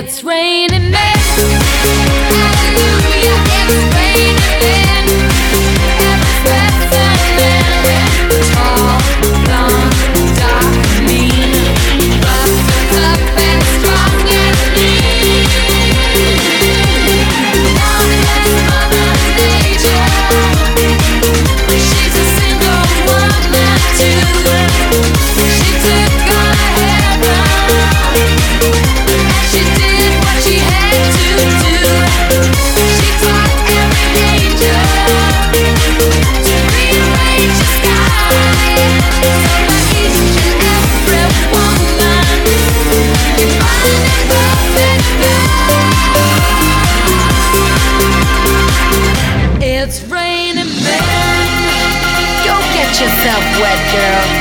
It's raining men. Hallelujah, it's raining men. Tall, dark, mean. Strong Mother Nature. She's a single woman too. She took my. Yeah.